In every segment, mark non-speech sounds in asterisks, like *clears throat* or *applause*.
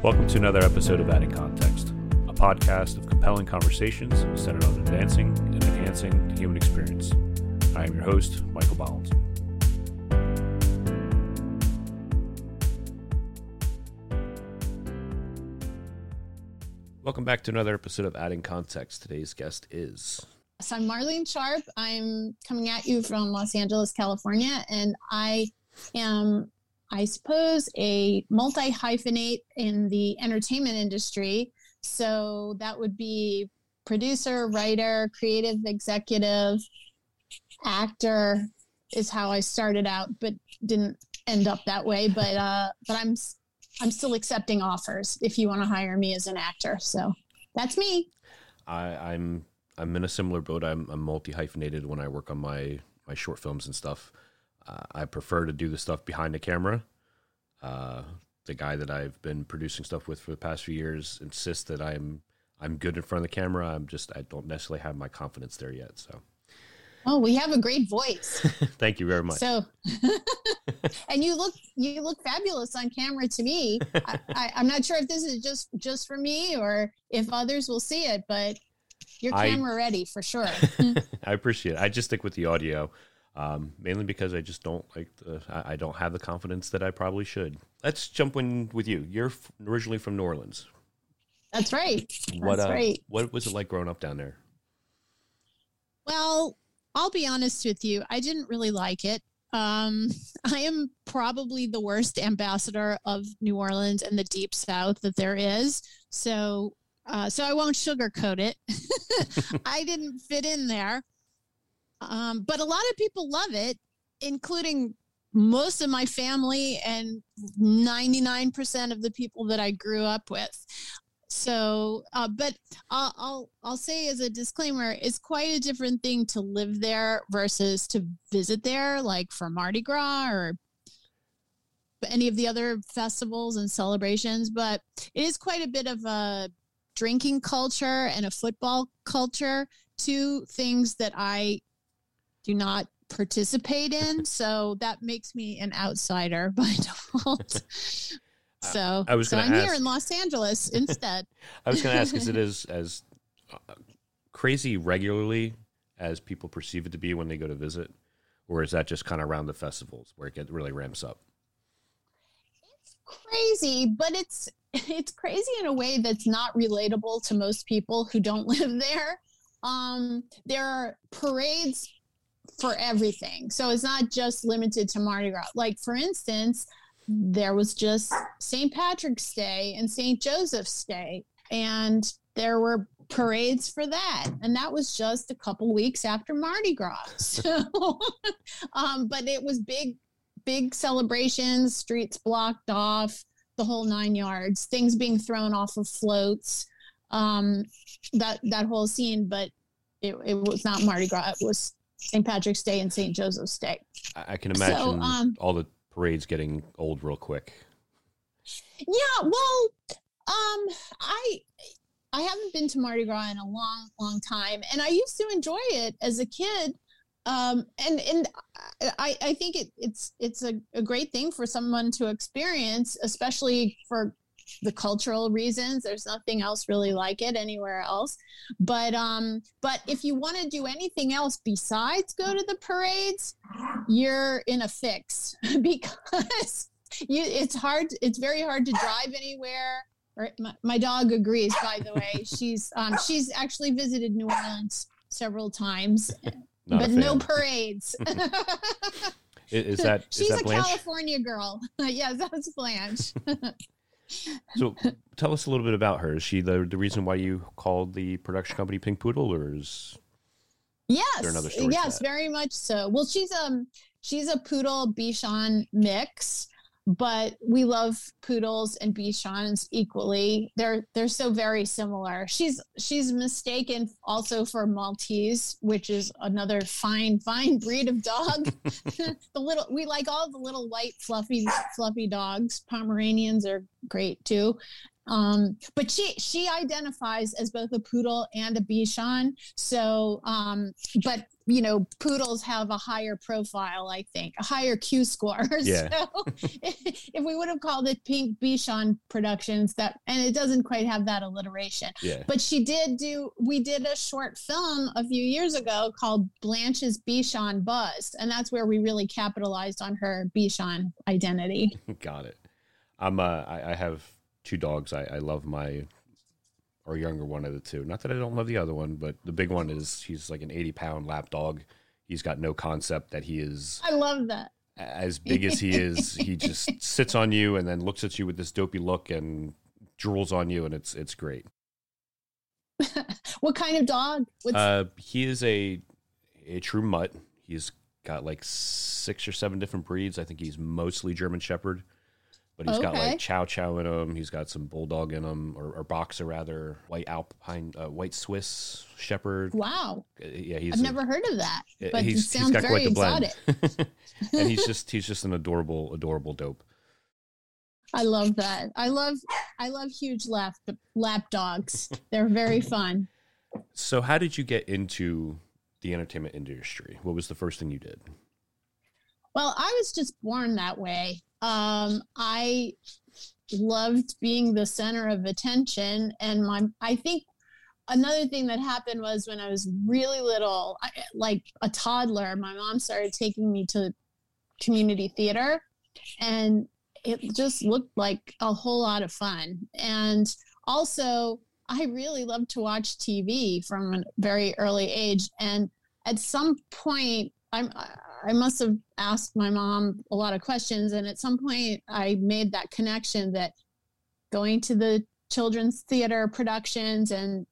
Welcome to another episode of Adding Context, a podcast of compelling conversations centered on advancing and enhancing the human experience. I am your host, Michael Bollins. Welcome back to another episode of Adding Context. Today's guest is. So I'm Marlene Sharp. I'm coming at you from Los Angeles, California, and I am I suppose, a multi hyphenate in the entertainment industry. So that would be producer, writer, creative executive, actor is how I started out, but didn't end up that way. But uh, but I'm I'm still accepting offers if you want to hire me as an actor. So that's me. I, I'm I'm in a similar boat. I'm, I'm multi hyphenated when I work on my my short films and stuff. Uh, I prefer to do the stuff behind the camera. Uh, the guy that I've been producing stuff with for the past few years insists that I'm I'm good in front of the camera. I'm just I don't necessarily have my confidence there yet. So. Oh, we have a great voice. *laughs* Thank you very much. So, *laughs* and you look you look fabulous on camera to me. I, I, am not sure if this is just just for me or if others will see it, but you're camera I, ready for sure. *laughs* I appreciate it. I just stick with the audio um, mainly because I just don't like the, I, I don't have the confidence that I probably should. Let's jump in with you. You're f- originally from New Orleans. That's right. What, That's uh, right. What was it like growing up down there? Well, I'll be honest with you. I didn't really like it. Um, *laughs* I am probably the worst ambassador of New Orleans and the deep South that there is. So, uh, so I won't sugarcoat it. *laughs* I didn't fit in there. Um, but a lot of people love it, including most of my family and 99% of the people that I grew up with. So, uh, but I'll, I'll, I'll say as a disclaimer, it's quite a different thing to live there versus to visit there, like for Mardi Gras or any of the other festivals and celebrations. But it is quite a bit of a drinking culture and a football culture, two things that I do not participate in. *laughs* So that makes me an outsider *laughs* by default. *laughs* so I was so I'm ask, here in Los Angeles instead. I was going to ask, is it as as uh, crazy regularly as people perceive it to be when they go to visit, or is that just kind of around the festivals where it get really ramps up? It's crazy, but it's it's crazy in a way that's not relatable to most people who don't live there. Um, there are parades for everything. So it's not just limited to Mardi Gras. Like, for instance, there was just St. Patrick's Day and St. Joseph's Day, and there were parades for that. And that was just a couple weeks after Mardi Gras. *laughs* So, um, but it was big, big celebrations, streets blocked off, the whole nine yards, things being thrown off of floats, um, that, that whole scene. But it, it was not Mardi Gras. It was St. Patrick's Day and St. Joseph's Day. I can imagine so, um, all the parades getting old real quick. Yeah, well, um, I I haven't been to Mardi Gras in a long, long time, and I used to enjoy it as a kid. Um, and and I, I think it, it's it's a, a great thing for someone to experience, especially for the cultural reasons. There's nothing else really like it anywhere else. But um but if you want to do anything else besides go to the parades you're in a fix *laughs* because you it's hard it's very hard to drive anywhere. My, my dog agrees by the way. She's um she's actually visited new orleans several times but no parades. *laughs* *laughs* Is that is she's that a California girl. yes, that's Blanche so tell us a little bit about her. Is she the the reason why you called the production company Pink Poodle, or is yes, there another story? Yes, very much so. Well, she's um she's a poodle Bichon mix but we love poodles and bichons equally. They're they're so very similar. She's she's mistaken also for Maltese, which is another fine fine breed of dog. *laughs* *laughs* the little we like all the little white fluffy fluffy dogs. Pomeranians are great too. Um, but she she identifies as both a poodle and a Bichon. So, um, but you know, poodles have a higher profile, I think, a higher Q score. *laughs* Yeah. So, *laughs* if we would have called it Pink Bichon Productions, that and it doesn't quite have that alliteration. Yeah. But she did do. We did a short film a few years ago called Blanche's Bichon Buzz, and that's where we really capitalized on her Bichon identity. *laughs* Got it. I'm. Uh, I, I have two dogs. I, I love my or younger one of the two. Not that I don't love the other one, but the big one is he's like an 80 pound lap dog. He's got no concept that he is I love that. as big as he is. *laughs* he just sits on you and then looks at you with this dopey look and drools on you, and it's it's great. *laughs* what kind of dog? What's, Uh, he is a a true mutt. He's got like six or seven different breeds. I think he's mostly German Shepherd, but he's got like Chow Chow in him. He's got some Bulldog in him, or, or Boxer rather, White Alpine, uh, White Swiss Shepherd. wow, Uh, Yeah, he's I've a- never heard of that, but it he's, sounds very exotic. *laughs* and he's *laughs* just he's just an adorable adorable dope. I love that. I love I love huge lap lap dogs. *laughs* They're very fun. So, how did you get into the entertainment industry? What was the first thing you did? Well, I was just born that way. Um, I loved being the center of attention, and my I think another thing that happened was when I was really little, I, like a toddler, my mom started taking me to community theater, and it just looked like a whole lot of fun. And also, I really loved to watch TV from a very early age, and at some point, I'm I must have asked my mom a lot of questions, and at some point, I made that connection that going to the children's theater productions and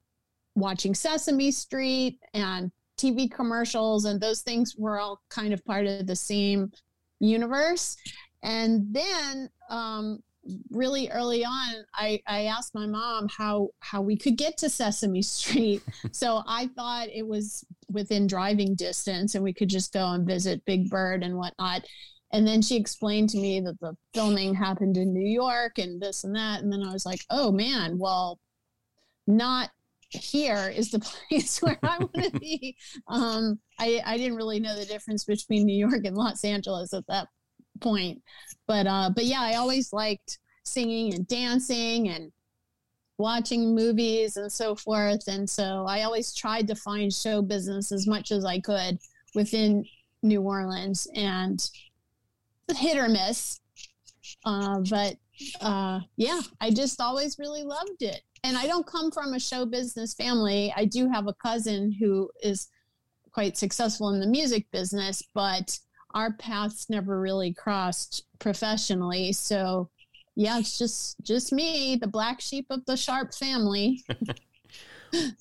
watching Sesame Street and TV commercials and those things were all kind of part of the same universe. And then um, really early on, I, I asked my mom how how we could get to Sesame *laughs* Street. so I thought it was within driving distance and we could just go and visit Big Bird and whatnot. And then she explained to me that the filming happened in New York and this and that. And then I was like, oh man, well, not here is the *laughs* place where I want to be. Um, I, I didn't really know the difference between New York and Los Angeles at that point. But uh, but yeah, I always liked singing and dancing and watching movies and so forth. And so I always tried to find show business as much as I could within New Orleans and hit or miss. Uh, but uh, yeah, I just always really loved it. And I don't come from a show business family. I do have a cousin who is quite successful in the music business, but our paths never really crossed professionally. So yeah, it's just just me, the black sheep of the Sharp family. *laughs*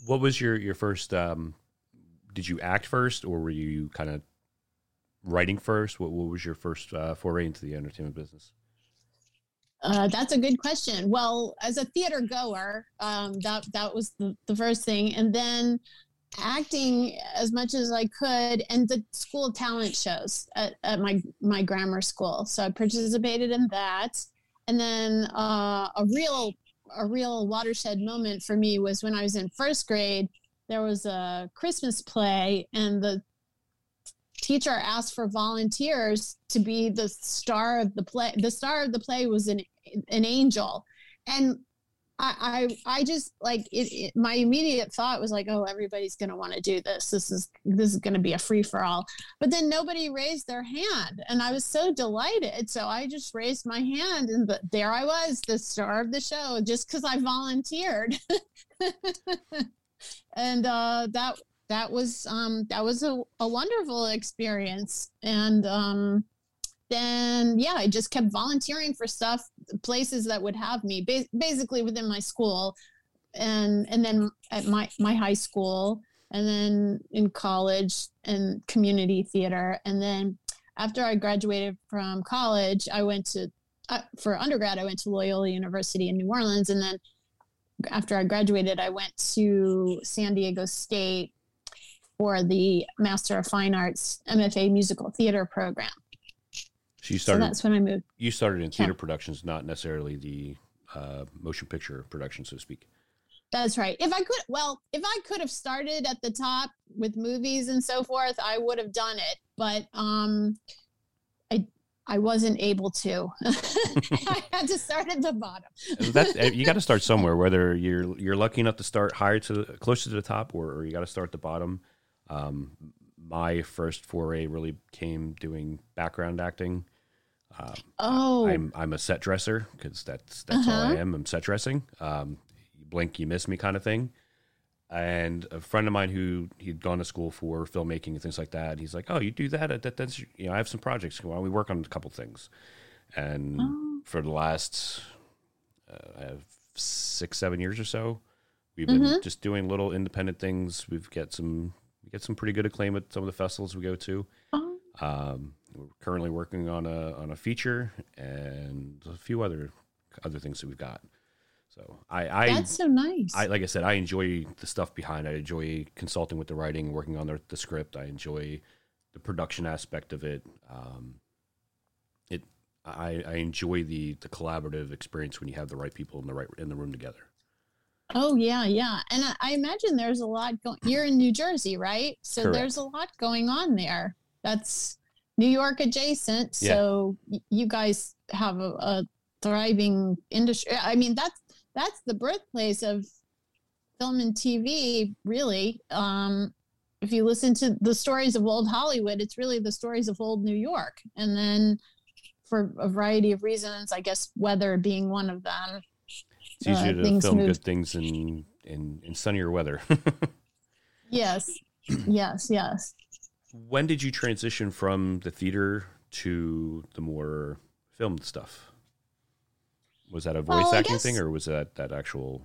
What was your your first? Um, did you act first, or were you kind of writing first? What What was your first uh, foray into the entertainment business? Uh, that's a good question. Well, as a theater goer, um, that that was the, the first thing, and then acting as much as I could, and the school talent shows at, at my my grammar school. So I participated in that, and then uh, a real a real watershed moment for me was when I was in first grade. There was a Christmas play, and the teacher asked for volunteers to be the star of the play. The star of the play was an an angel, and I I, I just like it, it. My immediate thought was like, oh, everybody's going to want to do this. This is this is going to be a free for all. But then nobody raised their hand, and I was so delighted. So I just raised my hand, and but there I was, the star of the show, just because I volunteered. *laughs* and uh, that that was um, that was a, a wonderful experience. And um, then yeah, I just kept volunteering for stuff, places that would have me, ba- basically within my school, and and then at my my high school, and then in college and community theater, and then after I graduated from college, I went to uh, for undergrad. I went to Loyola University in New Orleans, and then after I graduated, I went to San Diego State for the Master of Fine Arts MFA Musical Theater program. So you So started. that's when I moved. you started in theater Yeah. productions, not necessarily the uh, motion picture production, so to speak. That's right. If I could, well, if I could have started at the top with movies and so forth, I would have done it. But um, I I wasn't able to. *laughs* I had to start at the bottom. That's eh, you got to start *laughs* somewhere. Whether you're you're lucky enough to start higher to closer to the top, or, or you got to start at the bottom. Um, my first foray really came doing background acting. Um, oh, I'm I'm a set dresser because that's that's uh-huh. all I uh-huh. am. I'm set dressing. Um, you blink, you miss me, kind of thing. And a friend of mine who he'd gone to school for filmmaking and things like that, he's like, "Oh, you do that? that that's you know, I have some projects. Why don't we work on a couple things?" And oh. for the last uh, six, seven years or so, we've been mm-hmm. just doing little independent things. We've got some we get some pretty good acclaim at some of the festivals we go to. Oh. Um, we're currently working on a on a feature and a few other other things that we've got. So I, I that's so nice. I like I said, I enjoy the stuff behind. I enjoy consulting with the writing, working on the, the script. I enjoy the production aspect of it. Um, it I, I enjoy the the collaborative experience when you have the right people in the right in the room together. Oh yeah, yeah, and I, I imagine there's a lot going. You're in New Jersey, right? So Correct. there's a lot going on there. That's New York adjacent. Yeah. So you guys have a, a thriving industry. I mean, that's that's the birthplace of film and TV, really. Um, if you listen to the stories of old Hollywood, it's really the stories of old New York. And then, for a variety of reasons, I guess weather being one of them. It's easier uh, to film moved. good things in, in, in sunnier weather. *laughs* *clears throat* yes, yes, yes. When did you transition from the theater to the more filmed stuff? Was that a voice well, acting thing, or was that that actual?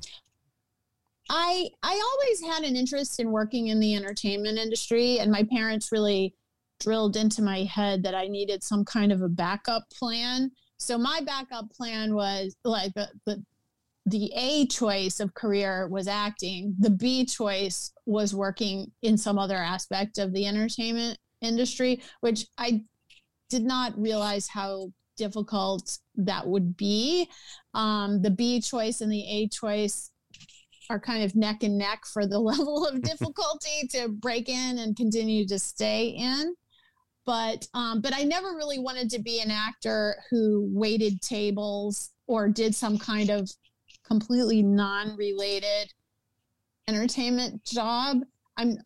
I I always had an interest in working in the entertainment industry, and my parents really drilled into my head that I needed some kind of a backup plan. So my backup plan was like the the, the A choice of career was acting. The B choice was working in some other aspect of the entertainment industry, which I did not realize how difficult that would be. Um, the B choice and the A choice are kind of neck and neck for the *laughs* level of *laughs* difficulty to break in and continue to stay in. But um, but I never really wanted to be an actor who waited tables or did some kind of completely non-related entertainment job. I'm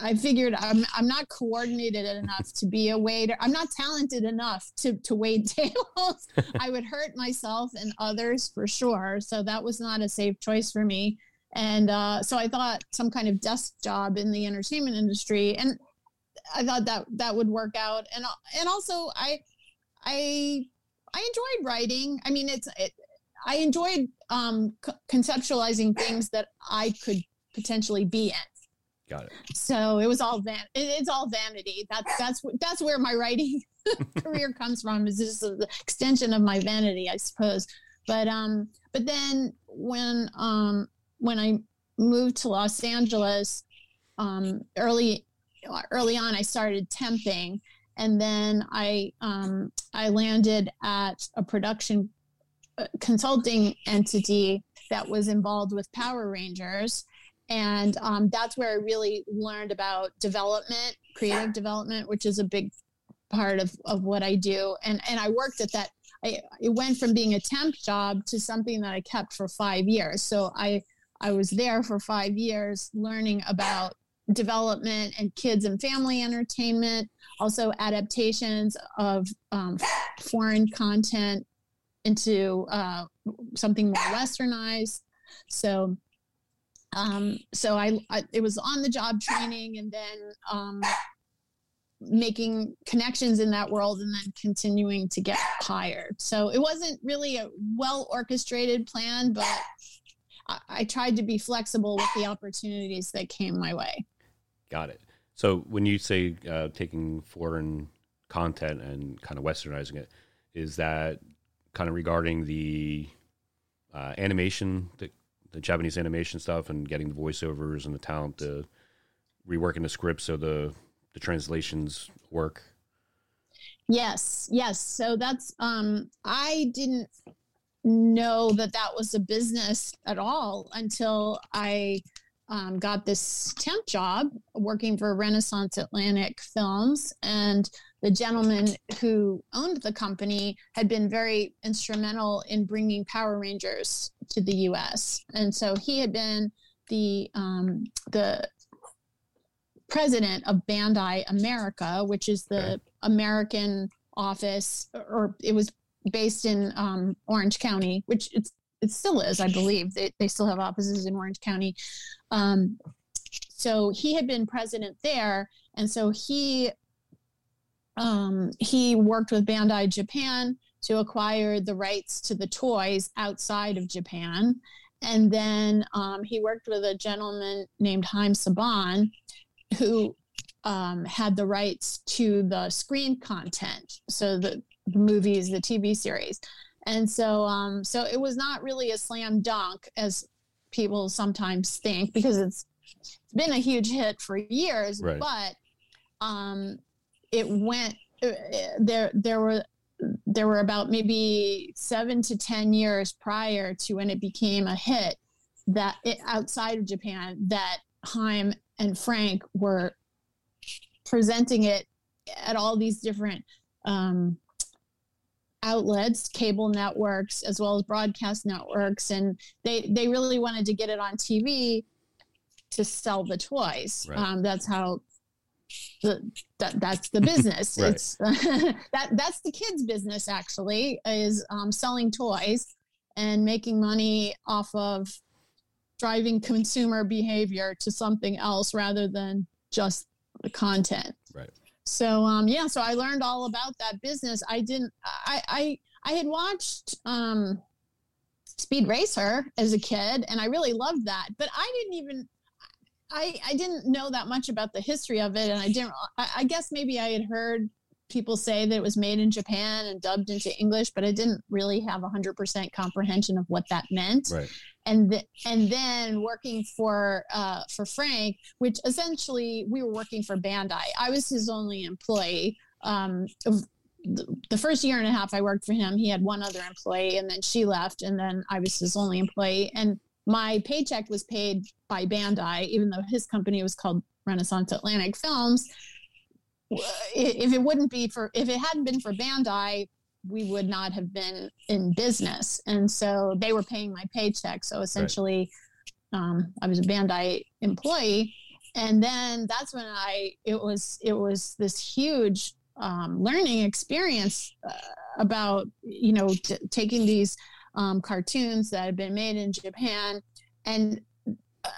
I figured I'm I'm not coordinated enough to be a waiter. I'm not talented enough to to wait *laughs* tables. I would hurt myself and others for sure. So that was not a safe choice for me. And uh, so I thought some kind of desk job in the entertainment industry, and I thought that that would work out. And and also I I I enjoyed writing. I mean, it's it, I enjoyed um, conceptualizing things that I could potentially be in Got it. So it was all van. It's all vanity. That's that's that's where my writing *laughs* career comes from. Is just an extension of my vanity, I suppose. But um, but then when um when I moved to Los Angeles, um, early early on, I started temping, and then I um I landed at a production consulting entity that was involved with Power Rangers and um, that's where I really learned about development, creative development, which is a big part of, of what I do. And and I worked at that. I, it went from being a temp job to something that I kept for five years. So I I was there for five years learning about development and kids and family entertainment, also adaptations of um, foreign content into uh, something more westernized. So um, so I, I, it was on the job training and then um, making connections in that world and then continuing to get hired. So it wasn't really a well orchestrated plan but I, I tried to be flexible with the opportunities that came my way. Got it. So when you say uh, taking foreign content and kind of westernizing it is that kind of regarding the uh, animation that the Japanese animation stuff and getting the voiceovers and the talent to reworking the script so the the translations work. Yes, yes. So that's um I didn't know that that was a business at all until I um, got this temp job working for Renaissance Atlantic Films. And the gentleman who owned the company had been very instrumental in bringing Power Rangers to the US. And so he had been the, um, the president of Bandai America, which is the okay. American office, or it was based in um, Orange County, which it's it still is, I believe. They, they still have offices in Orange County. Um, so he had been president there, and so he um, he worked with Bandai Japan to acquire the rights to the toys outside of Japan. And then um, he worked with a gentleman named Haim Saban, who um, had the rights to the screen content, so the, the movies, the TV series, and so um, so it was not really a slam dunk as people sometimes think because it's it's been a huge hit for years, right. but um, it went uh, there. There were there were about maybe seven to ten years prior to when it became a hit that it, outside of Japan that Haim and Frank were presenting it at all these different um, outlets, cable networks, as well as broadcast networks, and they they really wanted to get it on TV to sell the toys. Right. Um, that's how the that, that's the business. *laughs* It's *laughs* that that's the kids' business actually is um, selling toys and making money off of driving consumer behavior to something else rather than just the content. Right. So um yeah, so I learned all about that business. I didn't I I I had watched um Speed Racer as a kid and I really loved that, but I didn't even I I didn't know that much about the history of it and I didn't I, I guess maybe I had heard people say that it was made in Japan and dubbed into English, but I didn't really have 100% comprehension of what that meant. Right. And th- and then working for uh, for Frank, which essentially we were working for Bandai. I was his only employee. Um, the first year and a half I worked for him, he had one other employee, and then she left, and then I was his only employee. And my paycheck was paid by Bandai, even though his company was called Renaissance Atlantic Films if it wouldn't be for if it hadn't been for Bandai, we would not have been in business. And so they were paying my paycheck. So essentially, right. um, I was a Bandai employee. And then that's when I it was it was this huge um, learning experience uh, about you know t- taking these um, cartoons that had been made in Japan and uh,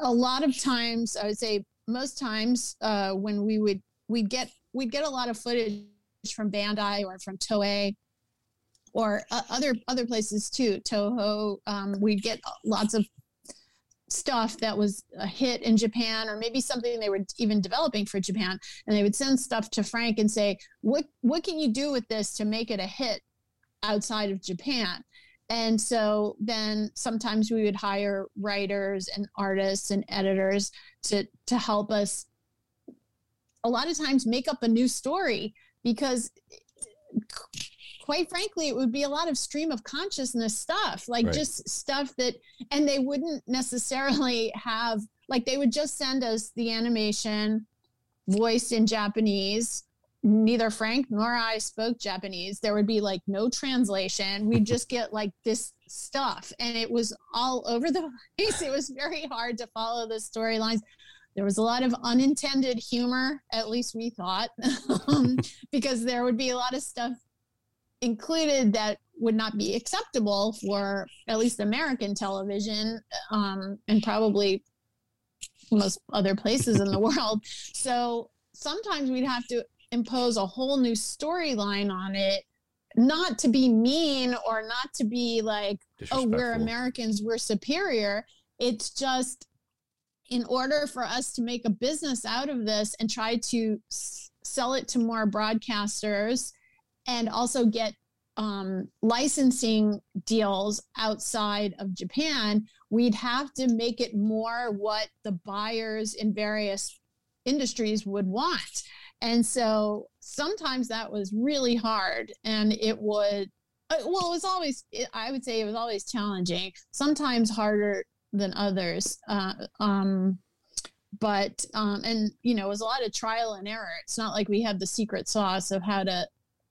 a lot of times I would say most times uh, when we would we'd get we'd get a lot of footage from Bandai or from Toei or uh, other other places too. Toho, um, we'd get lots of stuff that was a hit in Japan or maybe something they were even developing for Japan and they would send stuff to Frank and say what what can you do with this to make it a hit outside of Japan and so then sometimes we would hire writers and artists and editors to to help us a lot of times make up a new story because quite frankly it would be a lot of stream of consciousness stuff like right. just stuff that and they wouldn't necessarily have like they would just send us the animation voiced in japanese. Neither frank nor i spoke japanese. There would be like no translation. We'd just get like this stuff and it was all over the *laughs* place. It was very hard to follow the storylines there was a lot of unintended humor, at least we thought, *laughs* um, because there would be a lot of stuff included that would not be acceptable for at least American television um, and probably most other places in the *laughs* world. So sometimes we'd have to impose a whole new storyline on it, not to be mean or not to be like, oh, we're Americans, we're superior. It's just in order for us to make a business out of this and try to s- sell it to more broadcasters and also get um, licensing deals outside of Japan, we'd have to make it more what the buyers in various industries would want. And so sometimes that was really hard and it would Uh, well, it was always. I would say it was always challenging. Sometimes harder than others. Uh, um, but um, and you know, it was a lot of trial and error. It's not like we have the secret sauce of how to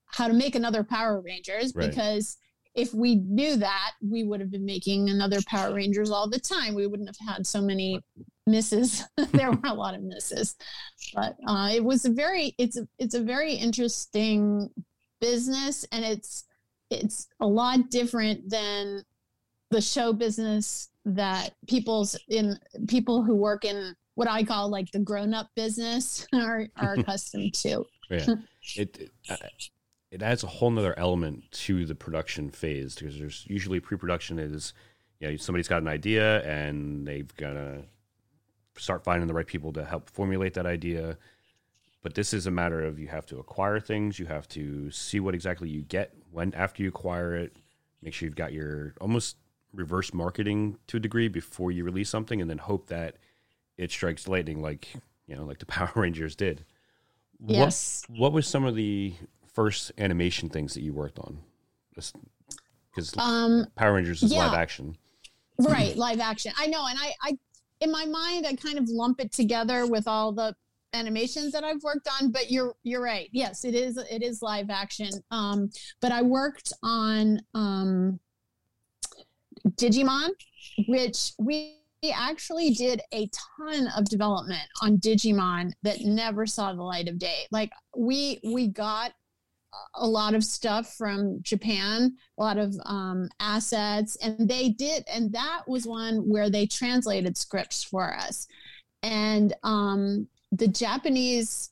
how to make another Power Rangers right. because if we knew that, we would have been making another Power Rangers all the time. We wouldn't have had so many misses. *laughs* there were a lot of misses, but uh, it was a very it's a it's a very interesting business, and it's it's a lot different than the show business that people's in people who work in what I call like the grown up business *laughs* are are *laughs* accustomed to. Yeah, it, it uh, it adds a whole nother element to the production phase because there's usually pre-production is you know somebody's got an idea and they've got to start finding the right people to help formulate that idea. But this is a matter of you have to acquire things you have to see what exactly you get when after you acquire it. Make sure you've got your almost reverse marketing to a degree before you release something and then hope that it strikes lightning like you know like the *laughs* power rangers did yes what, what was some of the first animation things that you worked on? Because um, Power Rangers is yeah. live action. *clears throat* Right, live action. I know, and I, I, in my mind, I kind of lump it together with all the animations that I've worked on. But you're, you're right. Yes, it is. It is live action. Um, but I worked on um, Digimon, which we actually did a ton of development on Digimon that never saw the light of day. Like we we got a lot of stuff from Japan, a lot of um, assets, and they did, and that was one where they translated scripts for us, and um, the Japanese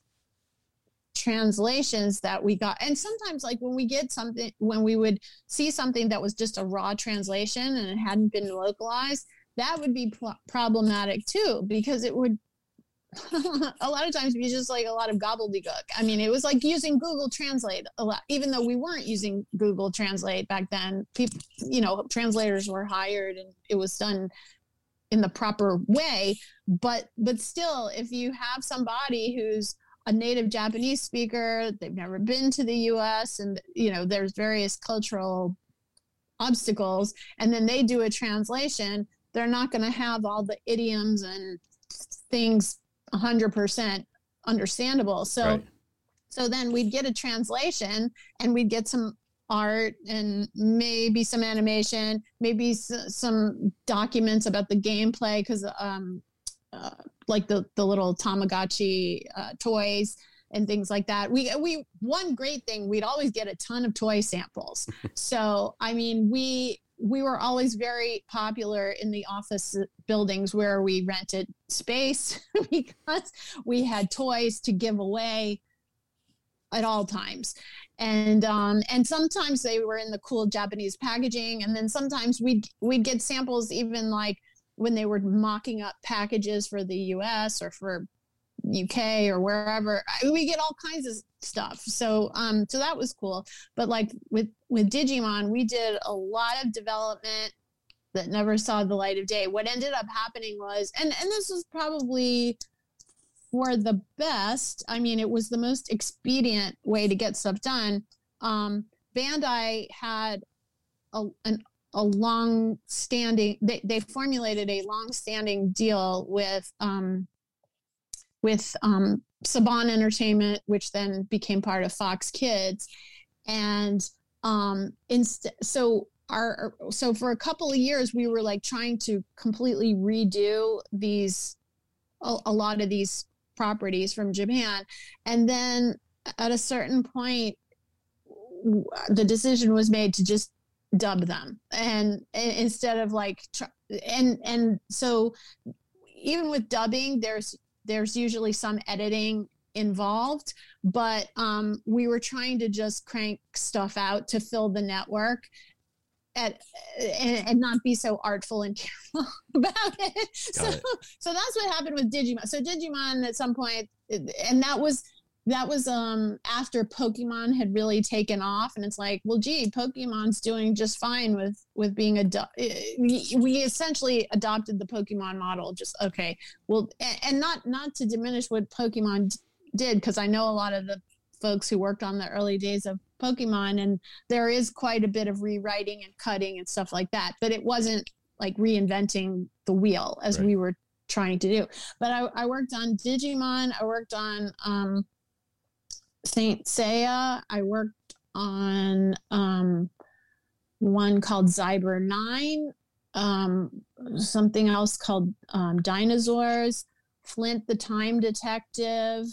translations that we got and sometimes like when we get something when we would see something that was just a raw translation and it hadn't been localized that would be pl- problematic too because it would *laughs* a lot of times we just like a lot of gobbledygook. I mean, it was like using Google Translate a lot, even though we weren't using Google Translate back then. People, you know, translators were hired and it was done in the proper way. But but still, if you have somebody who's a native Japanese speaker, they've never been to the U.S., and you know, there's various cultural obstacles, and then they do a translation, they're not going to have all the idioms and things 100% understandable. So right. so then we'd get a translation and we'd get some art and maybe some animation, maybe s- some documents about the gameplay cuz um uh, like the the little Tamagotchi uh, toys and things like that. We we one great thing we'd always get a ton of toy samples. *laughs* so I mean we we were always very popular in the office buildings where we rented space *laughs* because we had toys to give away at all times and um, and sometimes they were in the cool japanese packaging and then sometimes we'd we'd get samples even like when they were mocking up packages for the us or for uk or wherever we get all kinds of stuff. So um so that was cool. But like with with Digimon, we did a lot of development that never saw the light of day. What ended up happening was and and this was probably for the best. I mean, it was the most expedient way to get stuff done. Um Bandai had a an a long standing they, they formulated a long standing deal with um with um Saban Entertainment, which then became part of Fox Kids, and um, inst- so our so for a couple of years we were like trying to completely redo these a, a lot of these properties from Japan, and then at a certain point the decision was made to just dub them and, and instead of like and and so even with dubbing there's there's usually some editing involved, but um, we were trying to just crank stuff out to fill the network. At, and, and not be so artful and *laughs* careful about it. Got so, it. so that's what happened with Digimon. So Digimon at some point, and that was that was um after Pokemon had really taken off, and it's like, well, gee, Pokemon's doing just fine with with being a. We, we essentially adopted the Pokemon model. Just okay, well, and, and not not to diminish what Pokemon did because I know a lot of the folks who worked on the early days of Pokemon, and there is quite a bit of rewriting and cutting and stuff like that. But it wasn't like reinventing the wheel as right. we were trying to do. But I, I worked on Digimon. I worked on um, Saint Seiya. I worked on um, one called Zyber Nine. Um, something else called um, Dinozaurs. Flint the Time Detective.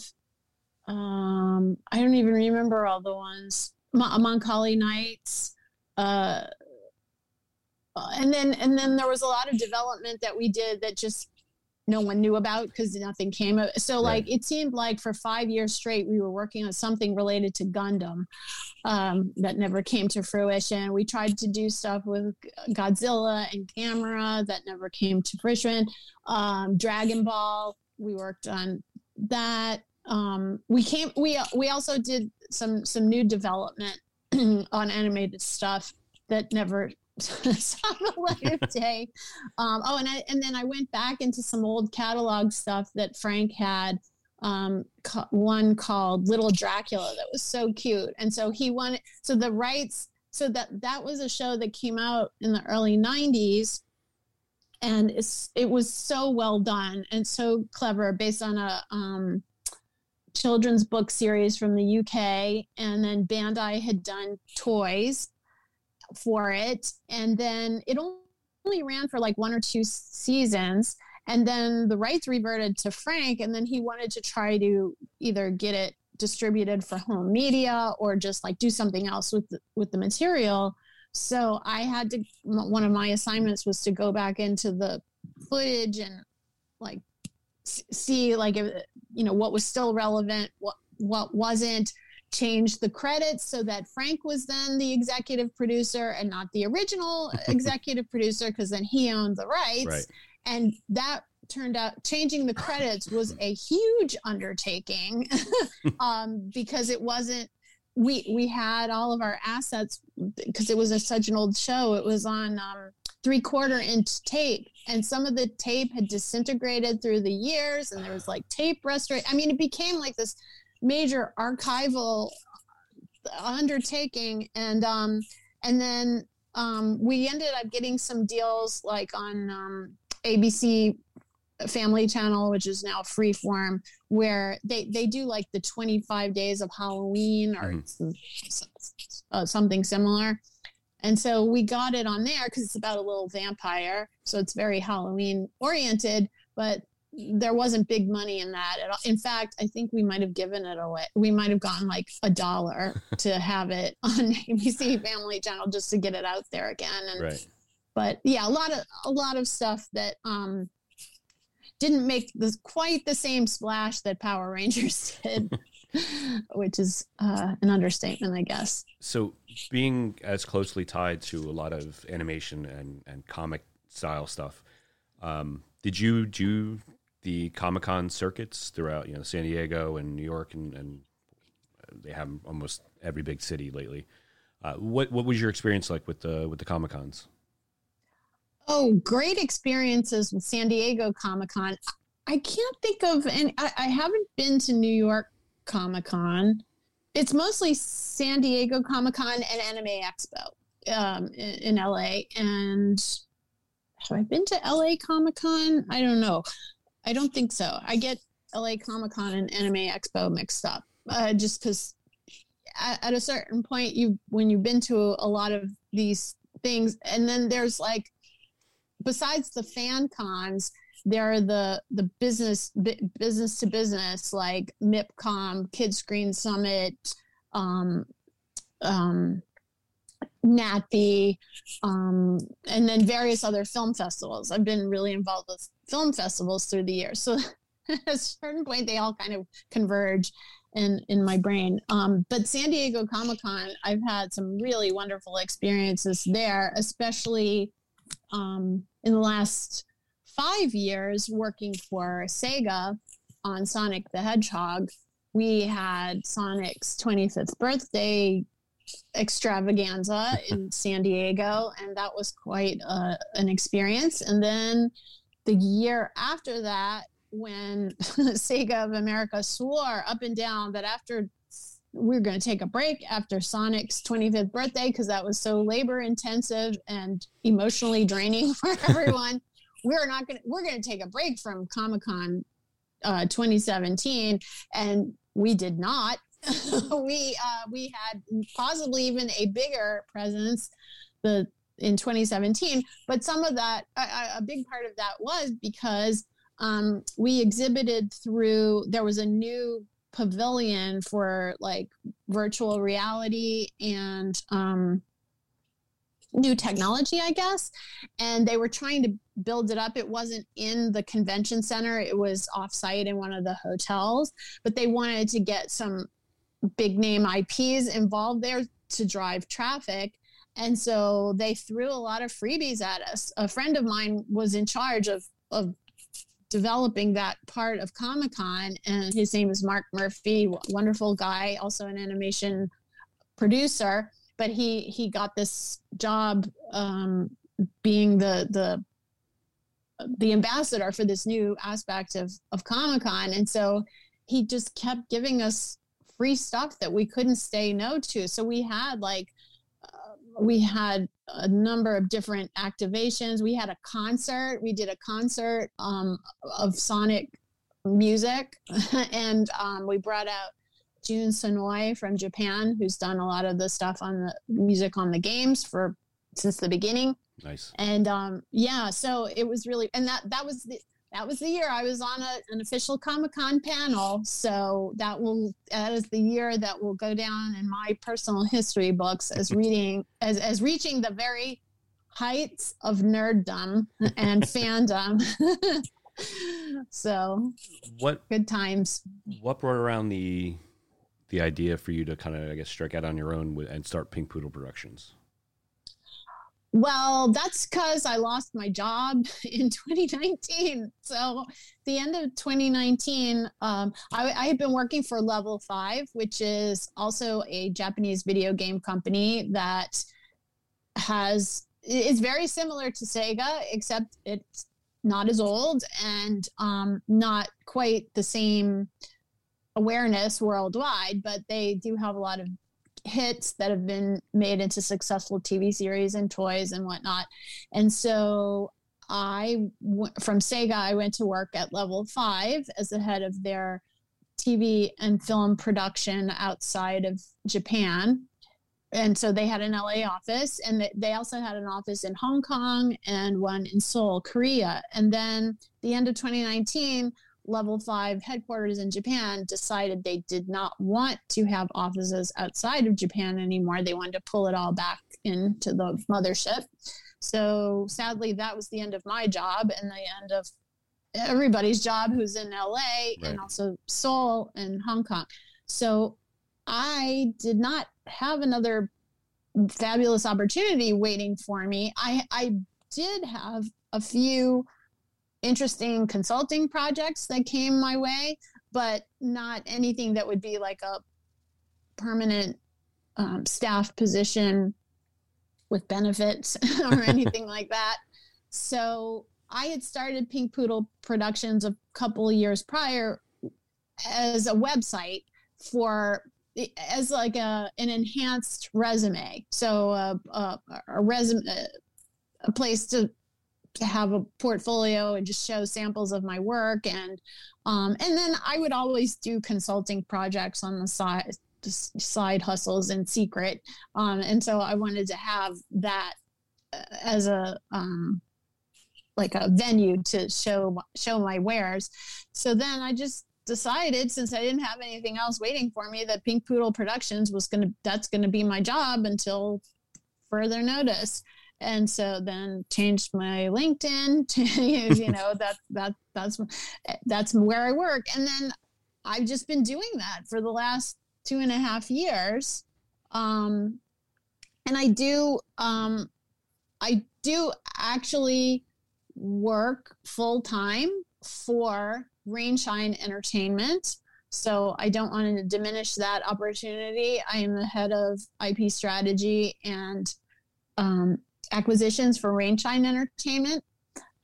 Um, I don't even remember all the ones. Macaulay Knights. Uh, and then and then there was a lot of development that we did that just no one knew about because nothing came of. So like right. it seemed like for five years straight we were working on something related to Gundam um, that never came to fruition. We tried to do stuff with Godzilla and Gamera that never came to fruition. Um, Dragon Ball, we worked on that. Um, we came we we also did some some new development *clears throat* on animated stuff that never *laughs* saw the light *laughs* day. Um, oh, and I, and then I went back into some old catalog stuff that Frank had. Um, ca- one called Little Dracula that was so cute, and so he wanted so the rights. So that that was a show that came out in the early '90s, and it's it was so well done and so clever, based on a um, children's book series from the UK, and then Bandai had done toys for it. And then it only ran for like one or two seasons. And then the rights reverted to Frank, and then he wanted to try to either get it distributed for home media or just like do something else with the, with the material. So I had to. One of my assignments was to go back into the footage and like see like if, you know what was still relevant, what what wasn't changed the credits so that Frank was then the executive producer and not the original *laughs* executive producer because then he owned the rights. Right. And that turned out changing the credits was a huge undertaking *laughs* um, because it wasn't we we had all of our assets because it was a, such an old show it was on um, three quarter inch tape and some of the tape had disintegrated through the years and there was like tape restoration i mean it became like this major archival undertaking and um and then um we ended up getting some deals like on um abc family channel which is now freeform where they they do like the 25 days of halloween or mm-hmm. uh, something similar and so we got it on there because it's about a little vampire so it's very halloween oriented but there wasn't big money in that at all. In fact, I think we might have given it away. We might have gotten like a dollar *laughs* to have it on ABC Family Channel just to get it out there again. And, right. But yeah, a lot of a lot of stuff that um, didn't make this quite the same splash that Power Rangers *laughs* did, *laughs* which is uh, an understatement, I guess. So, being as closely tied to a lot of animation and and comic style stuff. Um, did you do the Comic Con circuits throughout, you know, San Diego and New York, and, and they have almost every big city lately. Uh, what what was your experience like with the with the Comic Cons? Oh, great experiences with San Diego Comic Con. I can't think of, and I, I haven't been to New York Comic Con. It's mostly San Diego Comic Con and Anime Expo um, in, in LA. And have I been to LA Comic Con? I don't know. I don't think so. I get LA Comic Con and Anime Expo mixed up uh, just because at, a certain point, you when you've been to a, lot of these things, and then there's like, besides the fan cons, there are the the business business to business like MIPCOM, Kidscreen Summit, um, um, NATPE, um, and then various other film festivals. I've been really involved with film festivals through the years. So *laughs* at a certain point, they all kind of converge in in my brain. Um, but San Diego Comic Con, I've had some really wonderful experiences there, especially um, in the last five years working for Sega on Sonic the Hedgehog. We had Sonic's 25th birthday extravaganza in *laughs* San Diego, and that was quite uh, an experience. And then the year after that, when *laughs* Sega of America swore up and down that after we were going to take a break after Sonic's 25th birthday because that was so labor intensive and emotionally draining *laughs* for everyone. we're not going to, we're going to take a break from Comic Con uh, 2017. And we did not. *laughs* we, uh, we had possibly even a bigger presence the, in 2017. But some of that, a, a big part of that was because um, we exhibited through, there was a new pavilion for like virtual reality and um, new technology, I guess. And they were trying to build it up. It wasn't in the convention center, it was offsite in one of the hotels, but they wanted to get some big name IPs involved there to drive traffic. And so they threw a lot of freebies at us. A friend of mine was in charge of, of developing that part of Comic Con, and his name is Mark Murphy, wonderful guy, also an animation producer. But he he got this job um, being the the the ambassador for this new aspect of of Comic Con, and so he just kept giving us free stuff that we couldn't say no to. So we had like we had a number of different activations. We had a concert. We did a concert um, of Sonic music, *laughs* and um, we brought out Jun Senoue from Japan, who's done a lot of the stuff on the music on the games for since the beginning. Nice. And um, yeah, so it was really, and that that was the that was the year I was on a, an official Comic Con panel. So that will that is the year that will go down in my personal history books as reading as as reaching the very heights of nerddom and *laughs* fandom. *laughs* so what good times. What brought around the the idea for you to kind of I guess strike out on your own with, and start Pink Poodle Productions? Well, that's because I lost my job *laughs* in 2019. So, the end of 2019, um, I, I had been working for Level 5, which is also a Japanese video game company that has is very similar to Sega, except it's not as old and um, not quite the same awareness worldwide, but they do have a lot of hits that have been made into successful TV series and toys and whatnot. And so I, from Sega, I went to work at level five as the head of their TV and film production outside of Japan. And so they had an LA office, and they also had an office in Hong Kong and one in Seoul, Korea. And then the end of 2019, level five headquarters in Japan decided they did not want to have offices outside of Japan anymore. They wanted to pull it all back into the mothership. So sadly, that was the end of my job and the end of everybody's job who's in LA right. and also Seoul and Hong Kong. So I did not have another fabulous opportunity waiting for me. I, I did have a few interesting consulting projects that came my way, but not anything that would be like a permanent um, staff position with benefits *laughs* or *laughs* anything like that. So I had started Pink Poodle Productions a couple of years prior as a website for as like a an enhanced resume. So uh, uh, a resume a place to have a portfolio and just show samples of my work. And um, and then i would always do consulting projects on the side side hustles in secret. Um, and so i wanted to have that uh, as a um, like a venue to show show my wares. So then i just decided since i didn't have anything else waiting for me that pink poodle productions was gonna that's gonna be my job until further notice and so then changed my linkedin *laughs* to you know *laughs* that that that's that's where i work. And then i've just been doing that for the last two and a half years. Um and i do um i do actually work full time for rainshine entertainment. So I don't want to diminish that opportunity. I am the head of IP strategy and um, acquisitions for Rainshine Entertainment.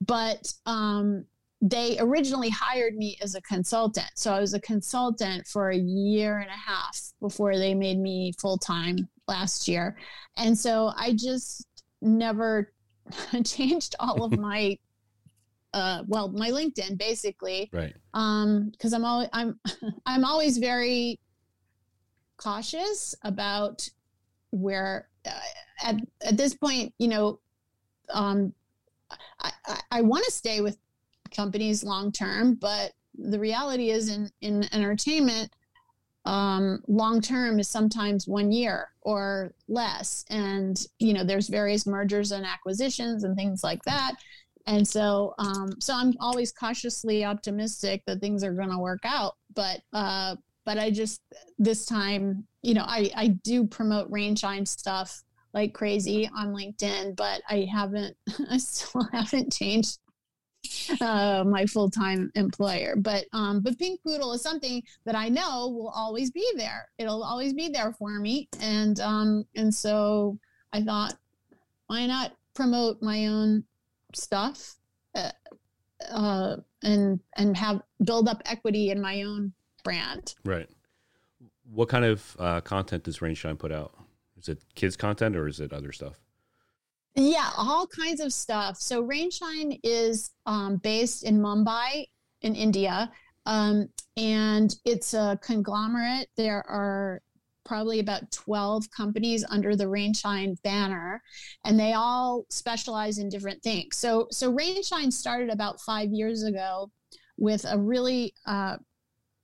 But um, they originally hired me as a consultant. So I was a consultant for a year and a half before they made me full time last year. And so I just never *laughs* changed all of my *laughs* uh, well, my LinkedIn basically, right? Um, because I'm always I'm *laughs* I'm always very cautious about where at at this point, you know, um, I I, I want to stay with companies long term, but the reality is in in entertainment um, long term is sometimes one year or less. And you know there's various mergers and acquisitions and things like that. And so um, so i'm always cautiously optimistic that things are going to work out. But uh, but i just this time you know i i do promote rain rainshine stuff like crazy on linkedin but i haven't *laughs* i still haven't changed uh, my full time employer. But um, but Pink Poodle is something that I know will always be there. It'll always be there for me, and um, and so I thought, why not promote my own stuff, uh, uh, and and have build up equity in my own brand. Right. What kind of uh, content does Rainshine put out? Is it kids content or is it other stuff? Yeah, all kinds of stuff. So Rainshine is um, based in Mumbai in India, um, and it's a conglomerate. There are probably about 12 companies under the Rainshine banner, and they all specialize in different things. So, so Rainshine started about five years ago with a really uh,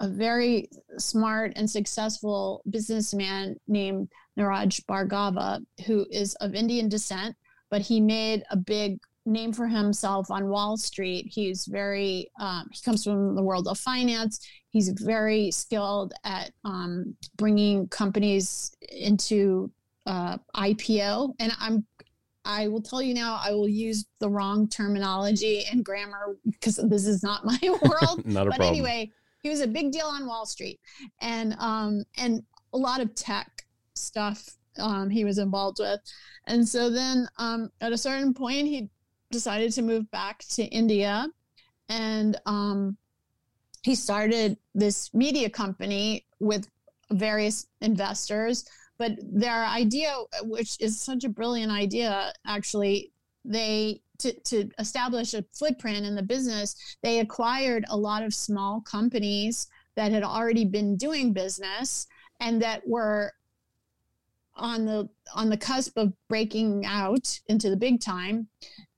a very smart and successful businessman named Niraj Bhargava, who is of Indian descent but he made a big name for himself on Wall Street. He's very, um, he comes from the world of finance. He's very skilled at um, bringing companies into uh, IPO. And I'm, I will tell you now, I will use the wrong terminology and grammar because this is not my *laughs* world. not a but problem. anyway, he was a big deal on Wall Street, and um, and a lot of tech stuff um, he was involved with. And so then um, at a certain point, he decided to move back to India and um, he started this media company with various investors. But their idea, which is such a brilliant idea, actually, they to, to establish a footprint in the business, they acquired a lot of small companies that had already been doing business and that were on the on the cusp of breaking out into the big time.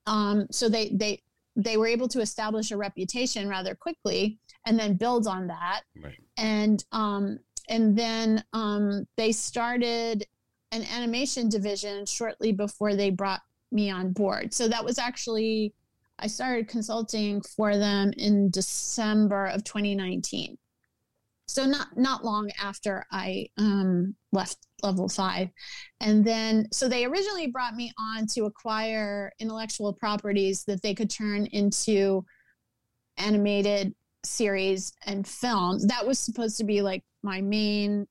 Um, so they they they were able to establish a reputation rather quickly and then build on that. Right. And um, and then um, they started an animation division shortly before they brought me on board. So that was actually I started consulting for them in December of 2019 so not not long after I um, left level five, and then so they originally brought me on to acquire intellectual properties that they could turn into animated series and films. That was supposed to be like my main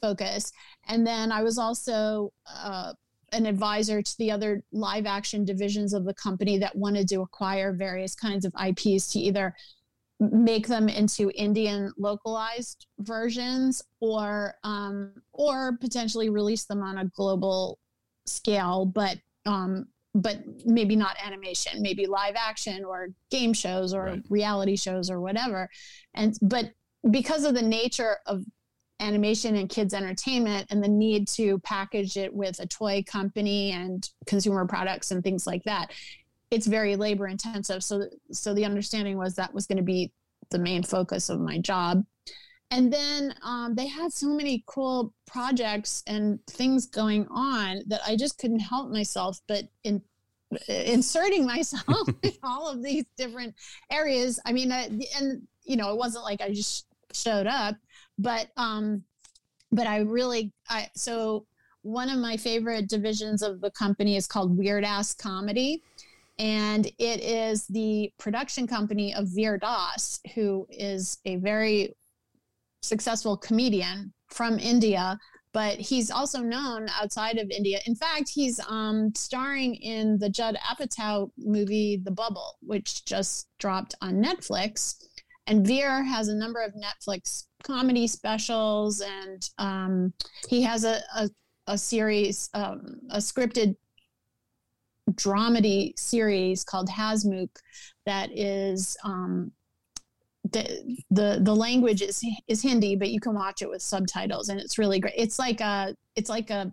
focus, and then I was also uh, an advisor to the other live action divisions of the company that wanted to acquire various kinds of IPs to either make them into Indian localized versions or um, or potentially release them on a global scale, but um, but maybe not animation, maybe live action or game shows or right. reality shows or whatever. And but because of the nature of animation and kids entertainment and the need to package it with a toy company and consumer products and things like that it's very labor intensive. So, so the understanding was that was going to be the main focus of my job. And then um, they had so many cool projects and things going on that I just couldn't help myself but in inserting myself *laughs* in all of these different areas. I mean, I, and you know, it wasn't like I just showed up, but um, but I really I so one of my favorite divisions of the company is called Weird Ass Comedy and it is the production company of Veer Das, who is a very successful comedian from India, but he's also known outside of India. In fact, he's um, starring in the Judd Apatow movie The Bubble, which just dropped on Netflix. And Veer has a number of Netflix comedy specials, and um, he has a, a, a series, um, a scripted dramedy series called Hasmukh that is um, the, the the language is is Hindi, but you can watch it with subtitles, and it's really great. It's like a it's like a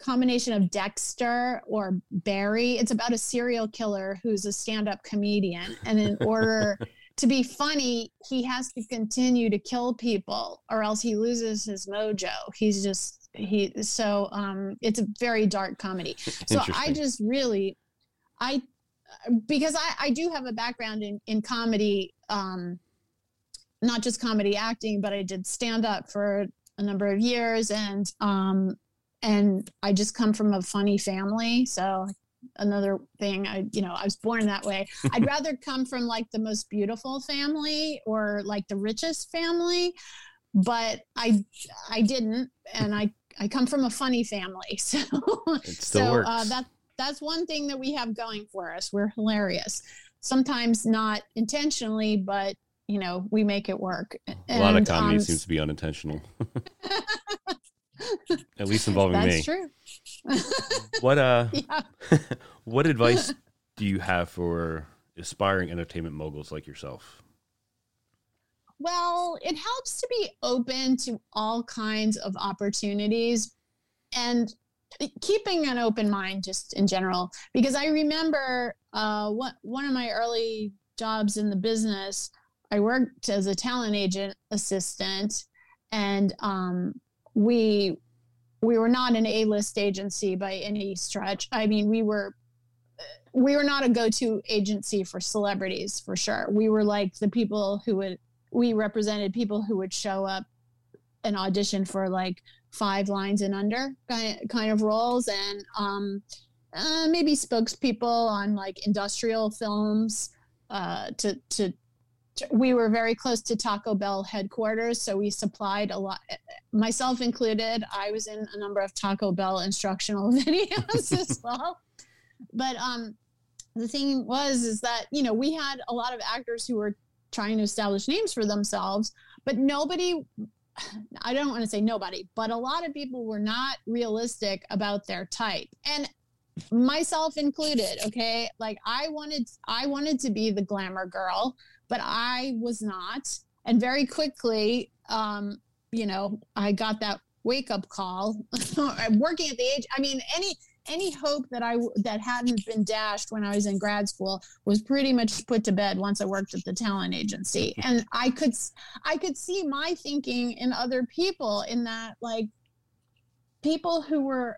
combination of Dexter or Barry. It's about a serial killer who's a stand-up comedian, and in *laughs* order to be funny, he has to continue to kill people, or else he loses his mojo. He's just he. So um, it's a very dark comedy. So I just really, I because I, I do have a background in, in comedy, um, not just comedy acting, but I did stand up for a number of years and um, and I just come from a funny family. So another thing I you know I was born that way. I'd *laughs* rather come from like the most beautiful family or like the richest family, but I I didn't and I I come from a funny family. *laughs* So so uh, that that's one thing that we have going for us. We're hilarious. Sometimes not intentionally, but you know, we make it work. A and, lot of comedy um, seems to be unintentional. *laughs* At least involving that's me. true. *laughs* what uh *laughs* what advice do you have for aspiring entertainment moguls like yourself? Well, it helps to be open to all kinds of opportunities and keeping an open mind just in general because i remember uh, one, one of my early jobs in the business i worked as a talent agent assistant and um, we we were not an a-list agency by any stretch. I mean we were we were not a go-to agency for celebrities for sure. We were like the people who would we represented people who would show up and audition for like five lines and under kind of roles and um, uh, maybe spokespeople on like industrial films uh, to, to, to we were very close to Taco Bell headquarters, so we supplied a lot, myself included. I was in a number of Taco Bell instructional *laughs* videos as *laughs* well. But um, the thing was, is that you know we had a lot of actors who were trying to establish names for themselves, but nobody I don't want to say nobody, but a lot of people were not realistic about their type. And myself included, okay? Like I wanted I wanted to be the glamour girl, but I was not. And very quickly um, you know, I got that wake up call *laughs* working at the age I mean any any hope that I that hadn't been dashed when I was in grad school was pretty much put to bed once I worked at the talent agency. And I could I could see my thinking in other people in that like people who were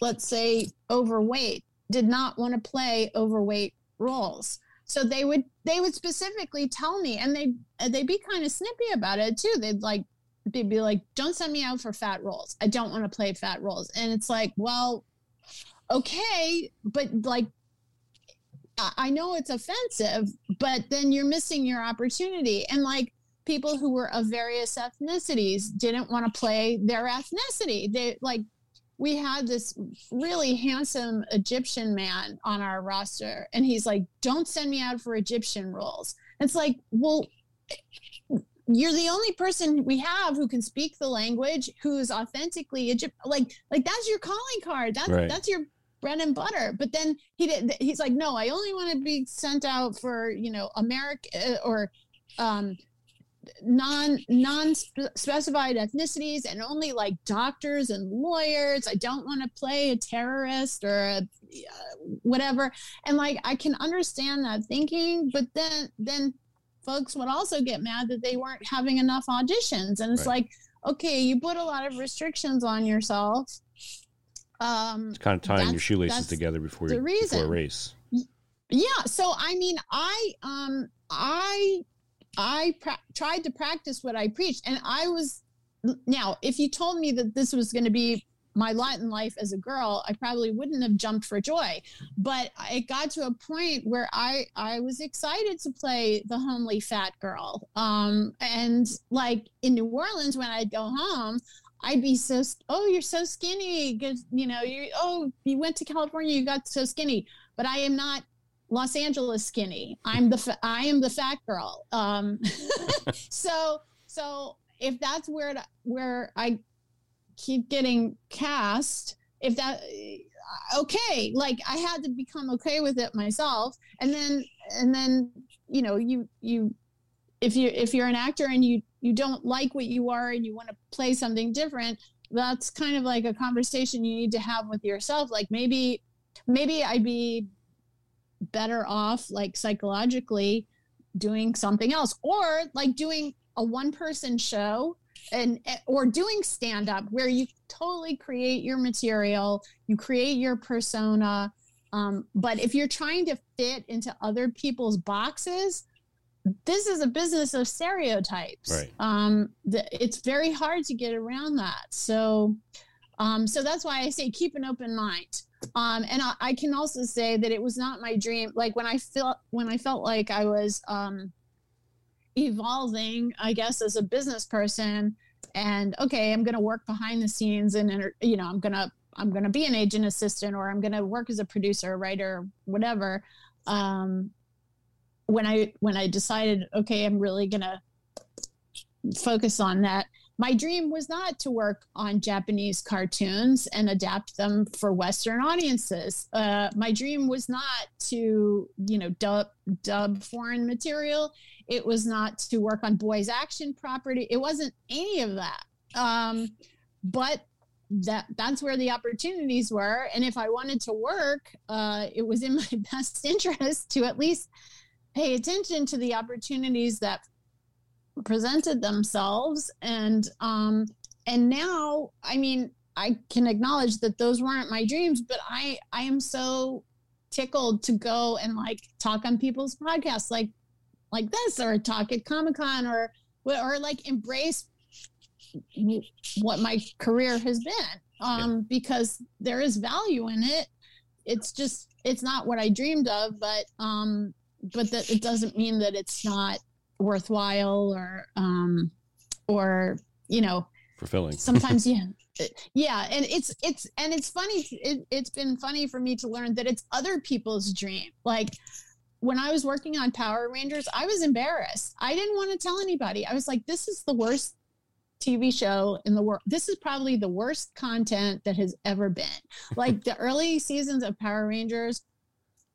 let's say overweight did not want to play overweight roles. So they would they would specifically tell me and they they'd be kind of snippy about it too. They'd like they'd be like, "Don't send me out for fat roles. I don't want to play fat roles." And it's like, well, okay, but like I know it's offensive, but then you're missing your opportunity. And like people who were of various ethnicities didn't want to play their ethnicity. They like we had this really handsome Egyptian man on our roster, and he's like, "Don't send me out for Egyptian roles." It's like, well, you're the only person we have who can speak the language, who's authentically Egypt. Like, like that's your calling card. That's right. that's your bread and butter. But then he did. He's like, no, I only want to be sent out for you know America or um, non non specified ethnicities and only like doctors and lawyers. I don't want to play a terrorist or a, uh, whatever. And like I can understand that thinking, but then then folks would also get mad that they weren't having enough auditions, and it's right. like okay, you put a lot of restrictions on yourself um, it's kind of tying your shoelaces together before, the before a race. Yeah. So I mean, I um, I I pra- tried to practice what I preached, and I was now. If you told me that this was going to be my lot in life as a girl, I probably wouldn't have jumped for joy. But it got to a point where I I was excited to play the homely fat girl. Um, and like in New Orleans, when I'd go home, I'd be so oh you're so skinny because you know you oh you went to California you got so skinny but I am not Los Angeles skinny. I'm the fa- I am the fat girl. Um *laughs* so so if that's where to, where I keep getting cast if that okay like I had to become okay with it myself. And then and then you know you you if you if you're an actor and you you don't like what you are and you want to play something different that's kind of like a conversation you need to have with yourself. Like maybe maybe i'd be better off like psychologically doing something else or like doing a one person show and eh, or doing stand up where you totally create your material you create your persona um, but if you're trying to fit into other people's boxes this is a business of stereotypes. Right. Um, the, it's very hard to get around that. So, um, so that's why I say keep an open mind. Um, and I, I, can also say that it was not my dream. Like when I felt when I felt like I was um, evolving, I guess as a business person, and okay, I'm going to work behind the scenes, and you know, I'm going to I'm going to be an agent assistant, or I'm going to work as a producer, writer, whatever. Um, when I when I decided, okay, I'm really gonna focus on that. My dream was not to work on Japanese cartoons and adapt them for Western audiences. Uh, my dream was not to, you know, dub dub foreign material. It was not to work on boys action property. It wasn't any of that. Um, but that that's where the opportunities were and if i wanted to work uh, it was in my *laughs* best interest to at least pay attention to the opportunities that presented themselves and um and now i mean i can acknowledge that those weren't my dreams but i i am so tickled to go and like talk on people's podcasts like like this or talk at comic-con or or like embrace what my career has been um yeah. because there is value in it it's just it's not what i dreamed of but um but that it doesn't mean that it's not worthwhile or um or you know fulfilling *laughs* sometimes yeah yeah and it's it's and it's funny it, it's been funny for me to learn that it's other people's dream like when i was working on power rangers i was embarrassed i didn't want to tell anybody i was like this is the worst TV show in the world. This is probably the worst content that has ever been. Like the early seasons of Power Rangers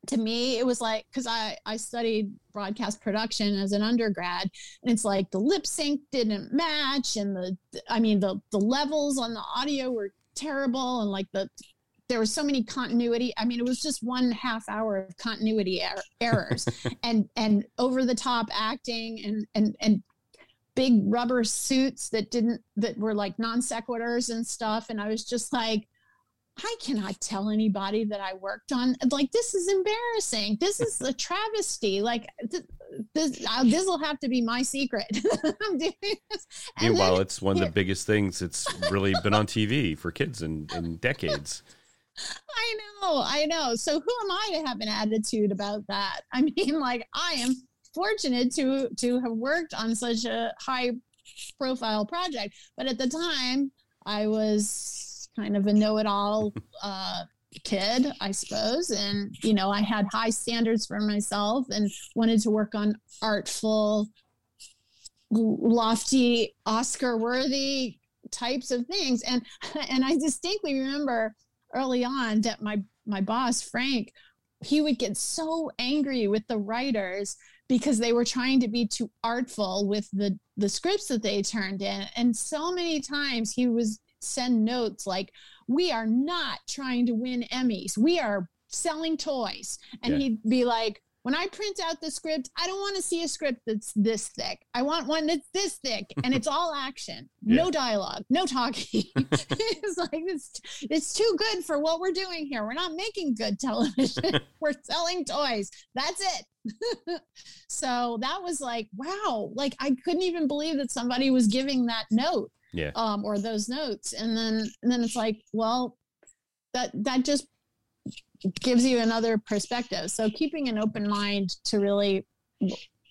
to me it was like because i i studied broadcast production as an undergrad and it's like the lip sync didn't match and the i mean the the levels on the audio were terrible and like the there was so many continuity i mean it was just one half hour of continuity er- errors. *laughs* And and over the top acting and and and big rubber suits that didn't that were like non sequiturs and stuff and i was just like I cannot tell anybody that I worked on. Like, this is embarrassing. This is a travesty. Like, this uh, this will have to be my secret. *laughs* I'm doing this. And Meanwhile, then, it's one of the biggest things. It's really been on TV for kids in, in decades. *laughs* I know, I know. So who am I to have an attitude about that? *laughs* I mean, like, I am fortunate to to have worked on such a high profile project, but at the time, I was kind of a know-it-all uh, kid, I suppose, and you know I had high standards for myself and wanted to work on artful, lofty, Oscar-worthy types of things, and and I distinctly remember early on that my my boss Frank he would get so angry with the writers because they were trying to be too artful with the the scripts that they turned in. And so many times he was send notes like, we are not trying to win Emmys. We are selling toys. And yeah. he'd be like, when I print out the script, I don't want to see a script that's this thick. I want one that's this thick and it's all action, *laughs* yeah. no dialogue, no talking. *laughs* it's like it's it's too good for what we're doing here. We're not making good television. *laughs* we're selling toys. That's it. so that was like, wow, like I couldn't even believe that somebody was giving that note yeah um, or those notes and then and then it's like well that that just gives you another perspective so keeping an open mind to really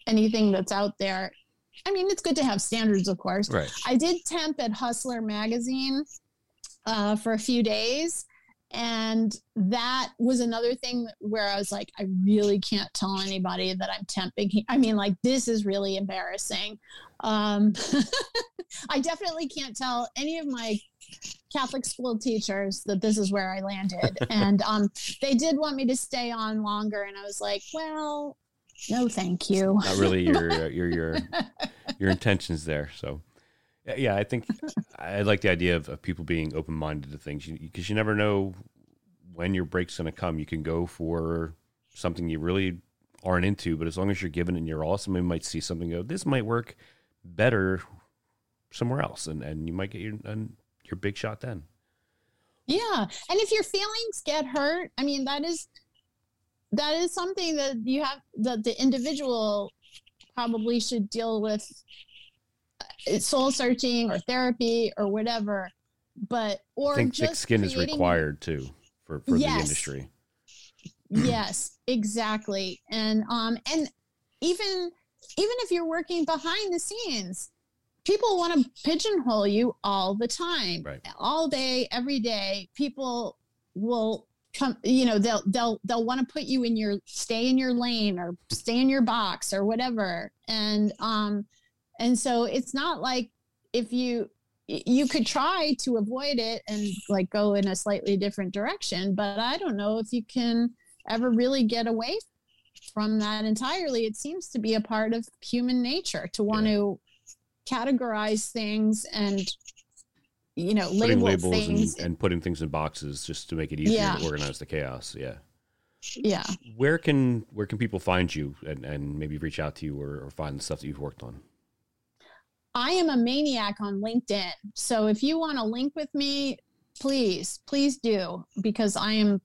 anything that's out there I mean, it's good to have standards, of course. Right. I did temp at Hustler magazine uh, for a few days. And that was another thing where I was like, I really can't tell anybody that I'm temping. I mean, like, this is really embarrassing. Um, *laughs* I definitely can't tell any of my Catholic school teachers that this is where I landed. *laughs* and um, they did want me to stay on longer. And I was like, well, no, thank you. Not really your *laughs* your your your intentions there. So yeah, I think I like the idea of, of people being open minded to things because you, you never know when your break's going to come. You can go for something you really aren't into, but as long as you're giving it your all, somebody might see something go, this might work better somewhere else, and and you might get your your big shot then. Yeah, and if your feelings get hurt, I mean that is that is something that you have that the individual probably should deal with soul searching or therapy or whatever but or I think just thick skin is required too for, for the industry. *clears throat* *clears throat* Yes exactly. And um and even even if you're working behind the scenes people want to pigeonhole you all the time Right. all day every day. People will come you know they'll they'll they'll want to put you in your stay in your lane or stay in your box or whatever. And um and so it's not like if you you could try to avoid it and like go in a slightly different direction but i don't know if you can ever really get away from that entirely. It seems to be a part of human nature to want to categorize things and you know putting label labels things. and, and putting things in boxes just to make it easier Yeah. to organize the chaos yeah. Yeah. Where can where can people find you and, and maybe reach out to you or, or find the stuff that you've worked on I am a maniac on LinkedIn. So if you want to link with me, please, please do because I am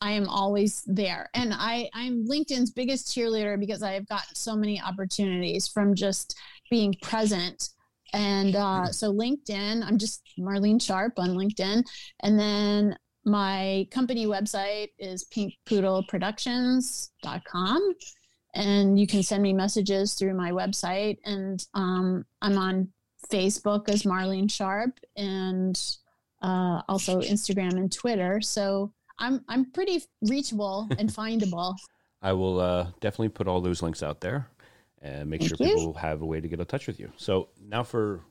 I am always there. And I I'm LinkedIn's biggest cheerleader because I have gotten so many opportunities from just being present. And uh, so LinkedIn, I'm just Marlene Sharp on LinkedIn. And then my company website is pinkpoodleproductions.com and you can send me messages through my website. And um, i'm on facebook as marlene sharp and uh, also instagram and twitter. So i'm i'm pretty reachable and *laughs* findable. I will uh, definitely put all those links out there and make Thank sure you. people have a way to get in touch with you. So now for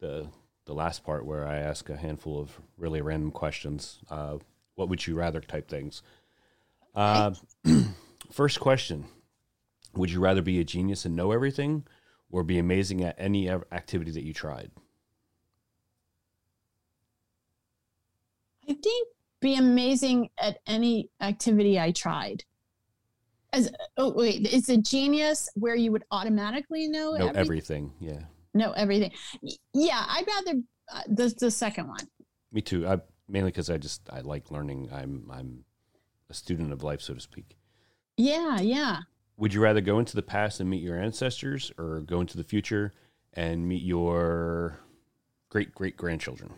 the the last part where i ask a handful of really random questions uh, what would you rather type things? Uh, *clears throat* first question would you rather be a genius and know everything or be amazing at any activity that you tried i think be amazing at any activity i tried as oh wait it's a genius where you would automatically know know everything? everything yeah know everything yeah i'd rather uh, the, the second one Me too. I mainly because I just I like learning. I'm I'm a student of life, so to speak. yeah yeah Would you rather go into the past and meet your ancestors, or go into the future and meet your great great grandchildren?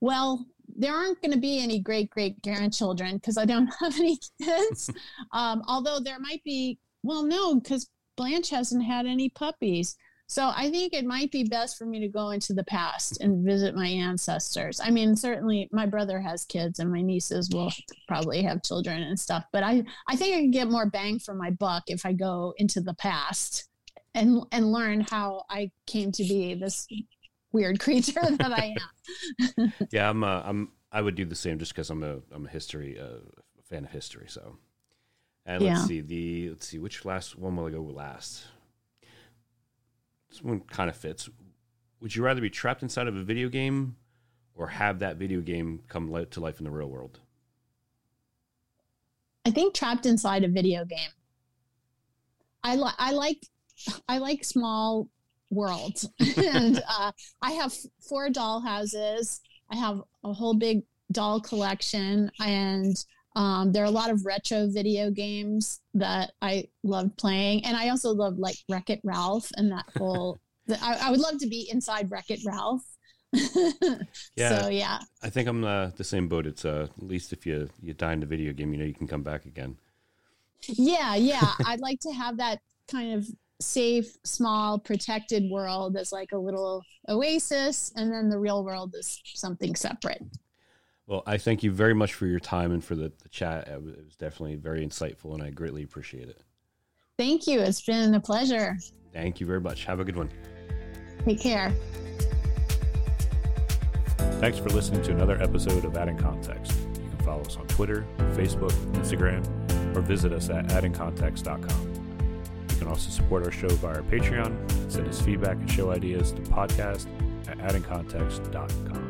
Well, there aren't going to be any great great grandchildren because I don't *laughs* have any kids. *laughs* um, although there might be, well, no, because Blanche hasn't had any puppies. So I think it might be best for me to go into the past and visit my ancestors. I mean, certainly my brother has kids and my nieces will probably have children and stuff, but I, I think I can get more bang for my buck if I go into the past and and learn how I came to be this weird *laughs* creature that I am. *laughs* Yeah, I'm. Uh, I'm. I would do the same just because I'm a I'm a history uh, fan of history. So, and let's Yeah. see the let's see which last one will I go last. This one kind of fits. Would you rather be trapped inside of a video game, or have that video game come li- to life in the real world? I think trapped inside a video game. I like I like I like small worlds, *laughs* and uh, I have four doll houses. I have a whole big doll collection, and um, there are a lot of retro video games that I love playing, and I also love like Wreck It Ralph and that *laughs* whole. the- I, I would love to be inside Wreck It Ralph. *laughs* Yeah. So yeah, I think I'm uh, the same boat. It's uh, at least if you you die in the video game, you know you can come back again. yeah, yeah. *laughs* I'd like to have that kind of safe, small, protected world as like a little oasis, and then the real world is something separate. Well, I thank you very much for your time and for the, the chat. It was definitely very insightful, and I greatly appreciate it. Thank you. It's been a pleasure. Thank you very much. Have a good one. Take care. Thanks for listening to another episode of Adding Context. You can follow us on Twitter, Facebook, Instagram, or visit us at addingcontext.com. You can also support our show via Patreon, send us feedback and show ideas to podcast at addingcontext.com.